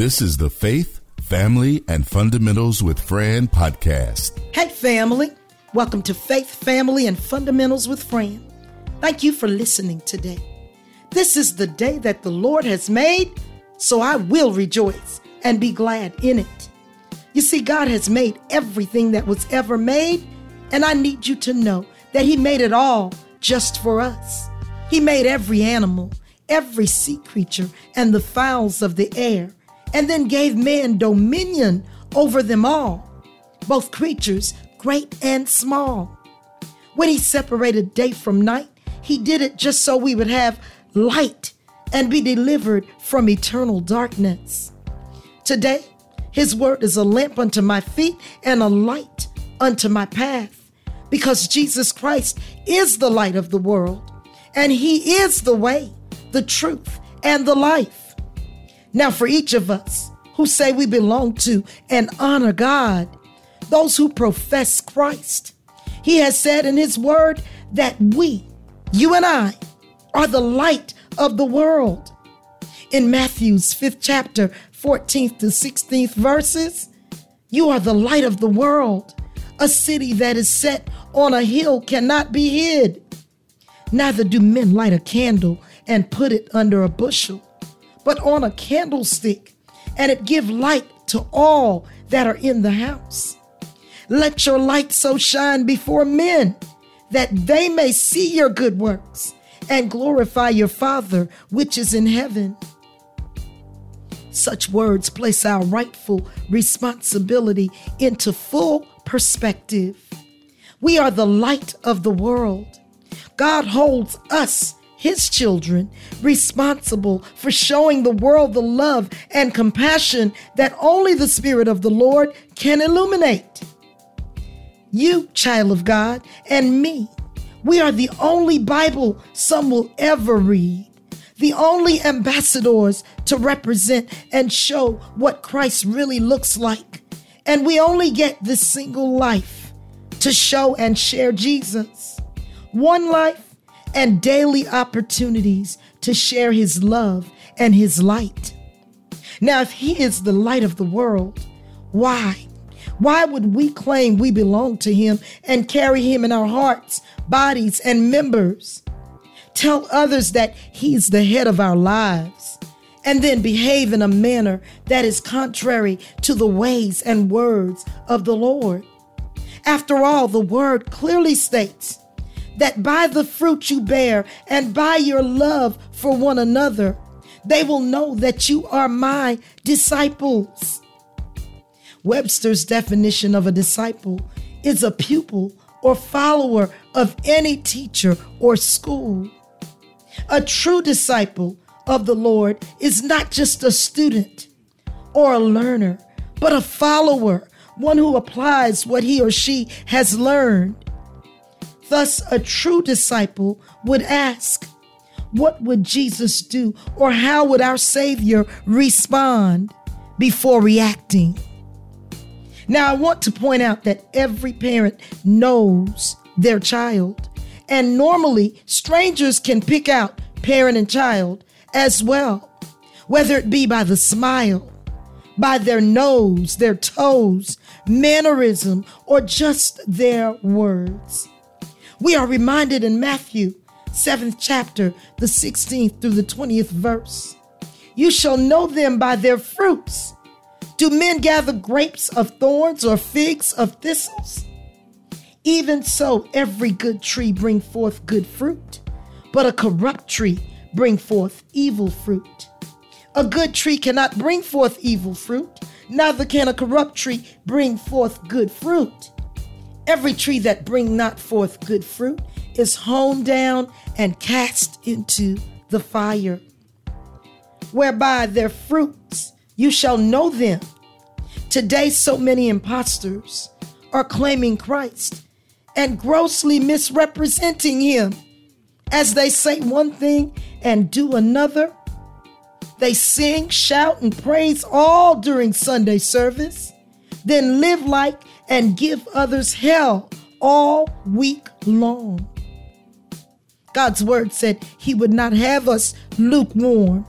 This is the Faith, Family, and Fundamentals with Fran podcast. Hey, family. Welcome to Faith, Family, and Fundamentals with Fran. Thank you for listening today. This is the day that the Lord has made, so I will rejoice and be glad in it. You see, God has made everything that was ever made, and I need you to know that He made it all just for us. He made every animal, every sea creature, and the fowls of the air, and then gave man dominion over them all, both creatures great and small. When He separated day from night, He did it just so we would have light and be delivered from eternal darkness. Today, His word is a lamp unto my feet and a light unto my path, because Jesus Christ is the light of the world and He is the way, the truth, and the life. Now, for each of us who say we belong to and honor God, those who profess Christ, He has said in His word that we, you and I, are the light of the world. In Matthew's fifth chapter, 14th to 16th verses, you are the light of the world. A city that is set on a hill cannot be hid. Neither do men light a candle and put it under a bushel, but on a candlestick, and it give light to all that are in the house. Let your light so shine before men that they may see your good works and glorify your Father which is in heaven. Such words place our rightful responsibility into full perspective. We are the light of the world. God holds us, his children, responsible for showing the world the love and compassion that only the Spirit of the Lord can illuminate. You, child of God, and me, we are the only Bible some will ever read the only ambassadors to represent and show what Christ really looks like. And we only get this single life to show and share Jesus. One life and daily opportunities to share his love and his light. Now, if he is the light of the world, why? Why would we claim we belong to him and carry him in our hearts, bodies, and members? tell others that He's the head of our lives, and then behave in a manner that is contrary to the ways and words of the Lord. After all, the word clearly states that by the fruit you bear and by your love for one another, they will know that you are my disciples. Webster's definition of a disciple is a pupil or follower of any teacher or school. A true disciple of the Lord is not just a student or a learner, but a follower, one who applies what he or she has learned. Thus, a true disciple would ask, What would Jesus do, or how would our Savior respond before reacting? Now, I want to point out that every parent knows their child. And normally, strangers can pick out parent and child as well, whether it be by the smile, by their nose, their toes, mannerism, or just their words. We are reminded in Matthew 7th chapter, the 16th through the 20th verse. You shall know them by their fruits. Do men gather grapes of thorns or figs of thistles? Even so, every good tree bring forth good fruit, but a corrupt tree bring forth evil fruit. A good tree cannot bring forth evil fruit, neither can a corrupt tree bring forth good fruit. Every tree that bring not forth good fruit is hewn down and cast into the fire. Whereby their fruits you shall know them. Today, so many impostors are claiming Christ and grossly misrepresenting him. As they say one thing and do another, they sing, shout, and praise all during Sunday service, then live like and give others hell all week long. God's word said he would not have us lukewarm.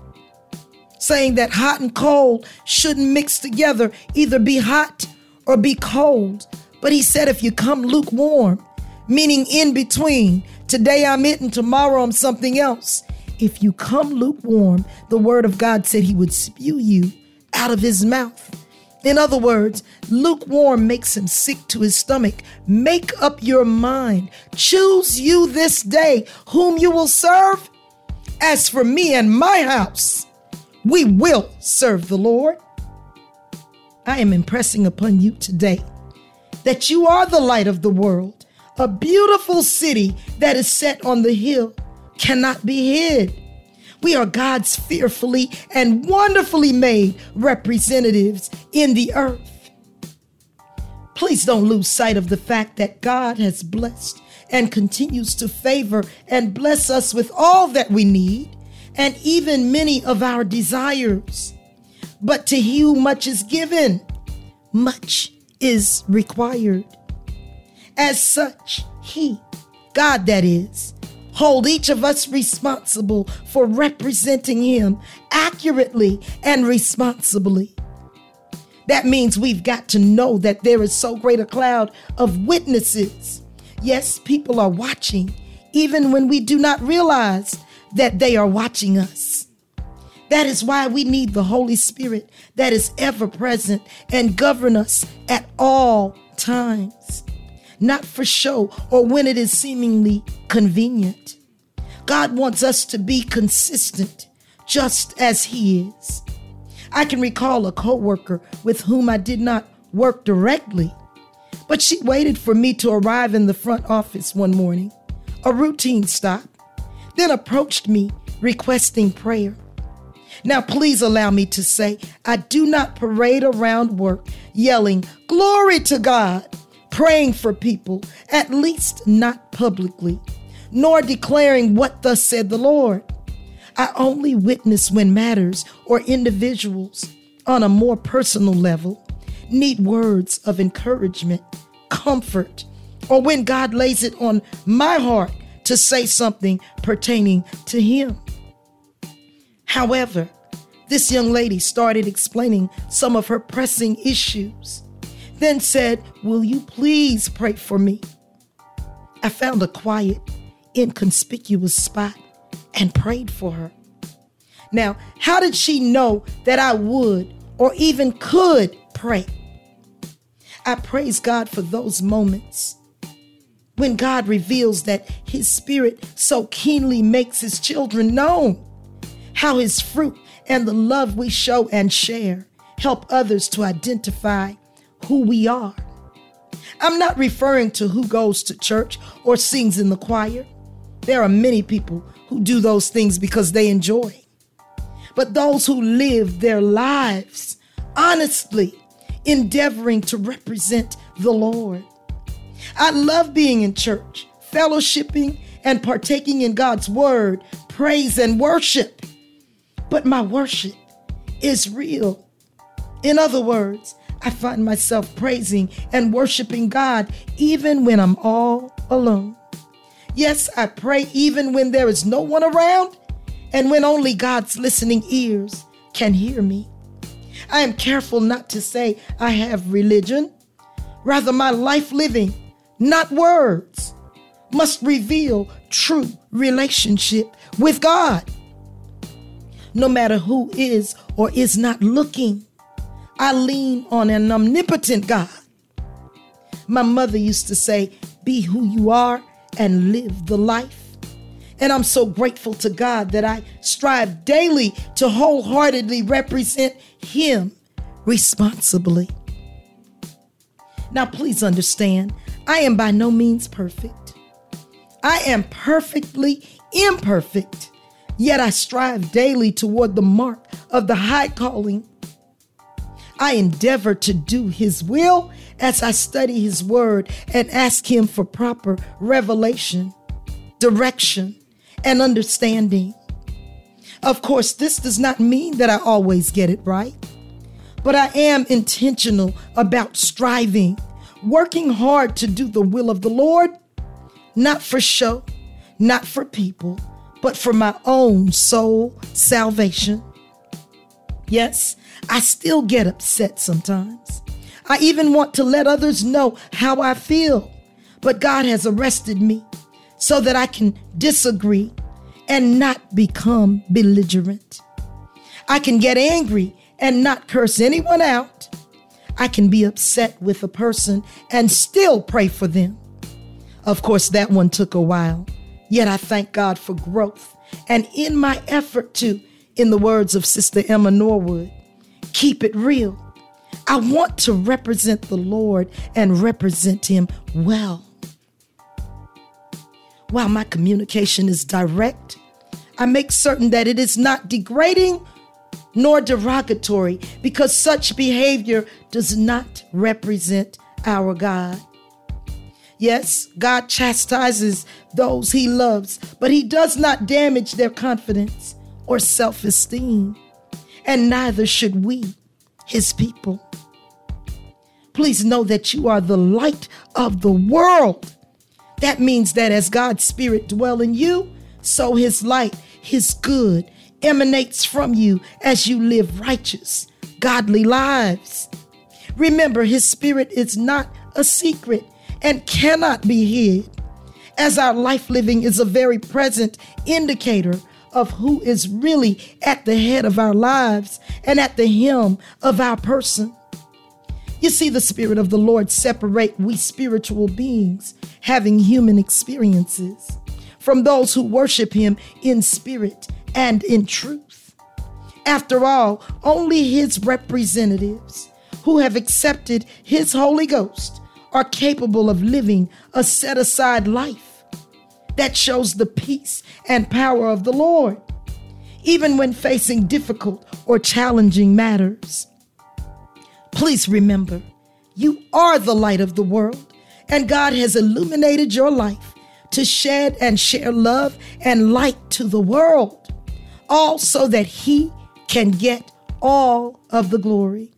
saying that hot and cold shouldn't mix together, either be hot or be cold. But he said, if you come lukewarm, meaning in between, today I'm it and tomorrow I'm something else. If you come lukewarm, the word of God said he would spew you out of his mouth. In other words, lukewarm makes him sick to his stomach. Make up your mind. Choose you this day whom you will serve. As for me and my house, we will serve the Lord. I am impressing upon you today that you are the light of the world. A beautiful city that is set on the hill cannot be hid. We are God's fearfully and wonderfully made representatives in the earth. Please don't lose sight of the fact that God has blessed and continues to favor and bless us with all that we need and even many of our desires. But to he who much is given, much is required. As such, he, God that is, hold each of us responsible for representing him accurately and responsibly. That means we've got to know that there is so great a cloud of witnesses. Yes, people are watching, even when we do not realize that they are watching us. That is why we need the Holy Spirit that is ever present and govern us at all times, not for show or when it is seemingly convenient. God wants us to be consistent, just as He is. I can recall a coworker with whom I did not work directly, but she waited for me to arrive in the front office one morning, a routine stop, then approached me requesting prayer. Now, please allow me to say, I do not parade around work yelling, Glory to God, praying for people, at least not publicly, nor declaring what thus said the Lord. I only witness when matters or individuals on a more personal level need words of encouragement, comfort, or when God lays it on my heart to say something pertaining to Him. However, this young lady started explaining some of her pressing issues, then said, Will you please pray for me? I found a quiet, inconspicuous spot and prayed for her. Now, how did she know that I would or even could pray? I praise God for those moments when God reveals that His Spirit so keenly makes His children known how his fruit and the love we show and share help others to identify who we are. I'm not referring to who goes to church or sings in the choir. There are many people who do those things because they enjoy. But those who live their lives honestly, endeavoring to represent the Lord. I love being in church, fellowshipping, and partaking in God's word, praise, and worship but my worship is real. In other words, I find myself praising and worshiping God even when I'm all alone. Yes, I pray even when there is no one around and when only God's listening ears can hear me. I am careful not to say I have religion. Rather, my life living, not words, must reveal true relationship with God no matter who is or is not looking. I lean on an omnipotent God. My mother used to say, Be who you are and live the life. And I'm so grateful to God that I strive daily to wholeheartedly represent Him responsibly. Now, please understand, I am by no means perfect. I am perfectly imperfect. Yet I strive daily toward the mark of the high calling. I endeavor to do His will as I study His word and ask Him for proper revelation, direction, and understanding. Of course, this does not mean that I always get it right, but I am intentional about striving, working hard to do the will of the Lord, not for show, not for people, but for my own soul salvation. Yes, I still get upset sometimes. I even want to let others know how I feel. But God has arrested me so that I can disagree and not become belligerent. I can get angry and not curse anyone out. I can be upset with a person and still pray for them. Of course, that one took a while. Yet I thank God for growth. And in my effort to, in the words of Sister Emma Norwood, keep it real. I want to represent the Lord and represent Him well. While my communication is direct, I make certain that it is not degrading nor derogatory because such behavior does not represent our God. Yes, God chastises those he loves, but he does not damage their confidence or self esteem, and neither should we, his people. Please know that you are the light of the world. That means that as God's Spirit dwell in you, so his light, his good, emanates from you as you live righteous, godly lives. Remember, his spirit is not a secret and cannot be hid, as our life living is a very present indicator of who is really at the head of our lives and at the helm of our person. You see, the Spirit of the Lord separate we spiritual beings having human experiences from those who worship Him in spirit and in truth. After all, only His representatives who have accepted His Holy Ghost are capable of living a set aside life that shows the peace and power of the Lord, even when facing difficult or challenging matters. Please remember, you are the light of the world, and God has illuminated your life to shed and share love and light to the world, all so that He can get all of the glory.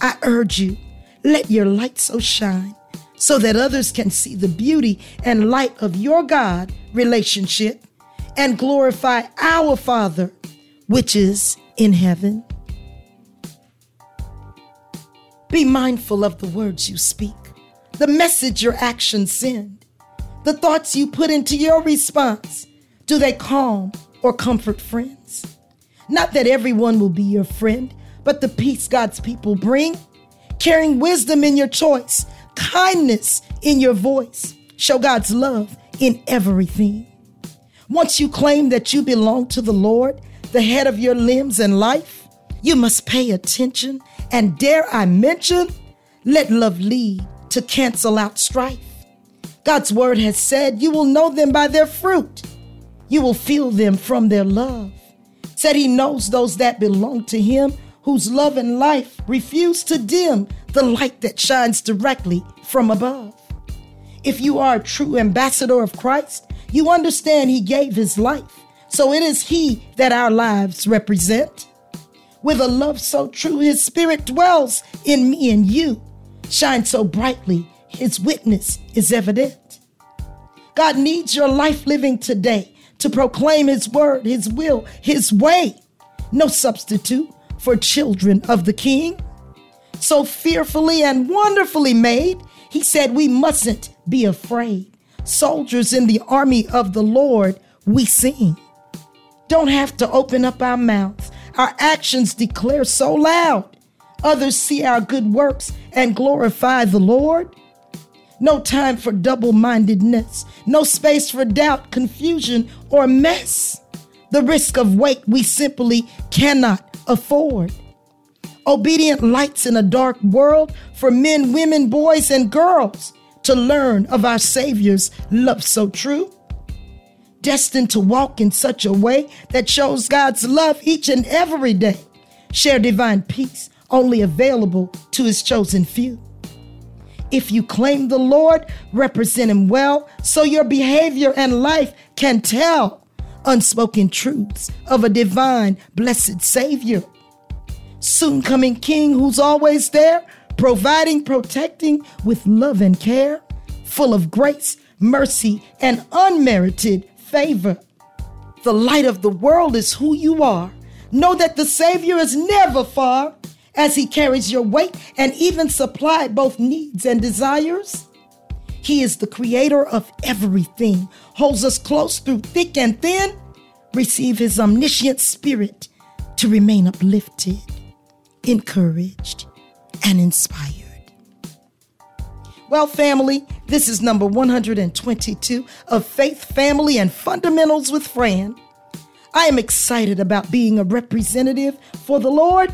I urge you, let your light so shine so that others can see the beauty and light of your God relationship and glorify our Father, which is in heaven. Be mindful of the words you speak, the message your actions send, the thoughts you put into your response. Do they calm or comfort friends? Not that everyone will be your friend, but the peace God's people bring, carrying wisdom in your choice, kindness in your voice. Show God's love in everything. Once you claim that you belong to the Lord, the head of your limbs and life, you must pay attention and dare I mention, let love lead to cancel out strife. God's word has said, You will know them by their fruit. You will feel them from their love. Said he knows those that belong to him, whose love and life refuse to dim the light that shines directly from above. If you are a true ambassador of Christ, you understand he gave his life. So it is he that our lives represent. With a love so true, his spirit dwells in me and you. Shine so brightly, his witness is evident. God needs your life living today to proclaim his word, his will, his way. No substitute for children of the king. So fearfully and wonderfully made, he said we mustn't be afraid. Soldiers in the army of the Lord, we sing. Don't have to open up our mouths our actions declare so loud. Others see our good works and glorify the Lord. No time for double mindedness, no space for doubt, confusion, or mess. The risk of weight we simply cannot afford. Obedient lights in a dark world for men, women, boys, and girls to learn of our Savior's love so true destined to walk in such a way that shows God's love each and every day. Share divine peace only available to his chosen few. If you claim the Lord, represent him well so your behavior and life can tell unspoken truths of a divine, blessed Savior. Soon coming King who's always there, providing, protecting with love and care, full of grace, mercy, and unmerited favor. The light of the world is who you are. Know that the Savior is never far as he carries your weight and even supply both needs and desires. He is the creator of everything, holds us close through thick and thin. Receive his omniscient spirit to remain uplifted, encouraged, and inspired. Well, family, this is number 122 of Faith, Family, and Fundamentals with Fran. I am excited about being a representative for the Lord.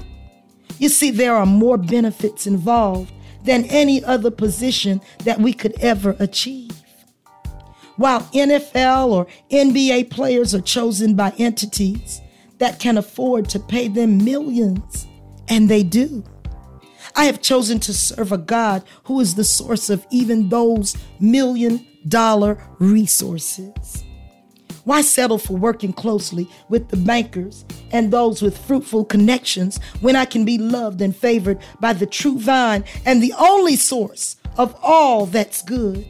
You see, there are more benefits involved than any other position that we could ever achieve. While NFL or NBA players are chosen by entities that can afford to pay them millions, and they do. I have chosen to serve a God who is the source of even those million dollar resources. Why settle for working closely with the bankers and those with fruitful connections when I can be loved and favored by the true vine and the only source of all that's good?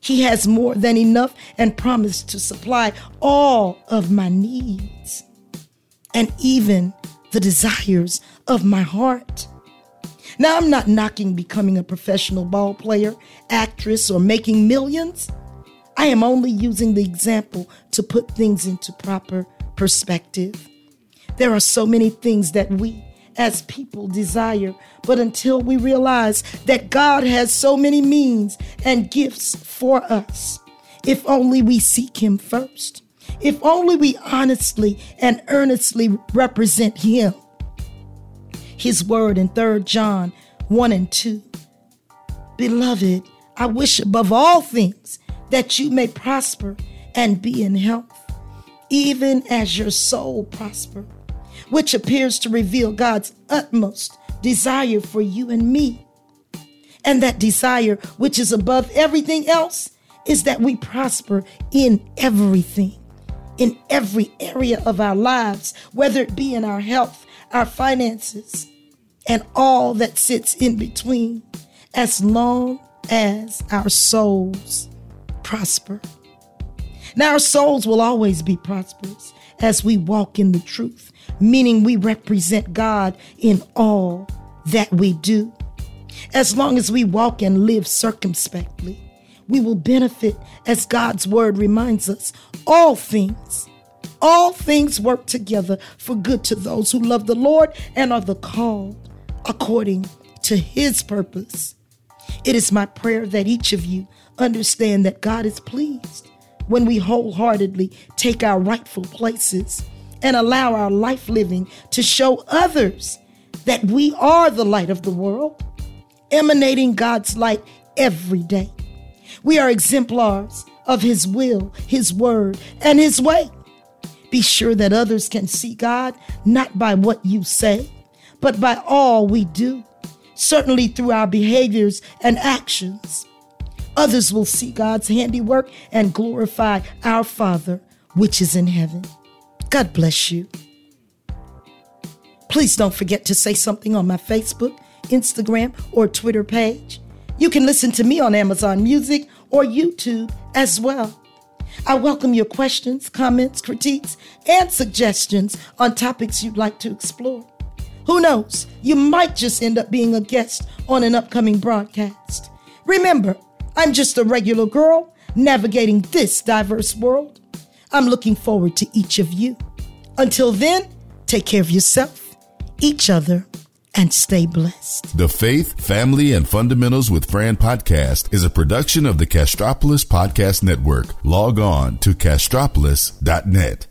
He has more than enough and promised to supply all of my needs and even the desires of my heart. Now, I'm not knocking becoming a professional ball player, actress, or making millions. I am only using the example to put things into proper perspective. There are so many things that we as people desire, but until we realize that God has so many means and gifts for us, if only we seek Him first, if only we honestly and earnestly represent Him. His word in 3 John 1 and 2. Beloved, I wish above all things that you may prosper and be in health, even as your soul prosper, which appears to reveal God's utmost desire for you and me. And that desire, which is above everything else, is that we prosper in everything, in every area of our lives, whether it be in our health, our finances, and all that sits in between, as long as our souls prosper. Now, our souls will always be prosperous as we walk in the truth, meaning we represent God in all that we do. As long as we walk and live circumspectly, we will benefit as God's word reminds us all things. All things work together for good to those who love the Lord and are the called according to his purpose. It is my prayer that each of you understand that God is pleased when we wholeheartedly take our rightful places and allow our life living to show others that we are the light of the world, emanating God's light every day. We are exemplars of His will, His word, and His way. Be sure that others can see God not by what you say, but by all we do, certainly through our behaviors and actions. Others will see God's handiwork and glorify our Father, which is in heaven. God bless you. Please don't forget to say something on my Facebook, Instagram, or Twitter page. You can listen to me on Amazon Music or YouTube as well. I welcome your questions, comments, critiques, and suggestions on topics you'd like to explore. Who knows? You might just end up being a guest on an upcoming broadcast. Remember, I'm just a regular girl navigating this diverse world. I'm looking forward to each of you. Until then, take care of yourself, each other, and stay blessed. The Faith, Family, and Fundamentals with Fran podcast is a production of the Castropolis Podcast Network. Log on to castropolis.net.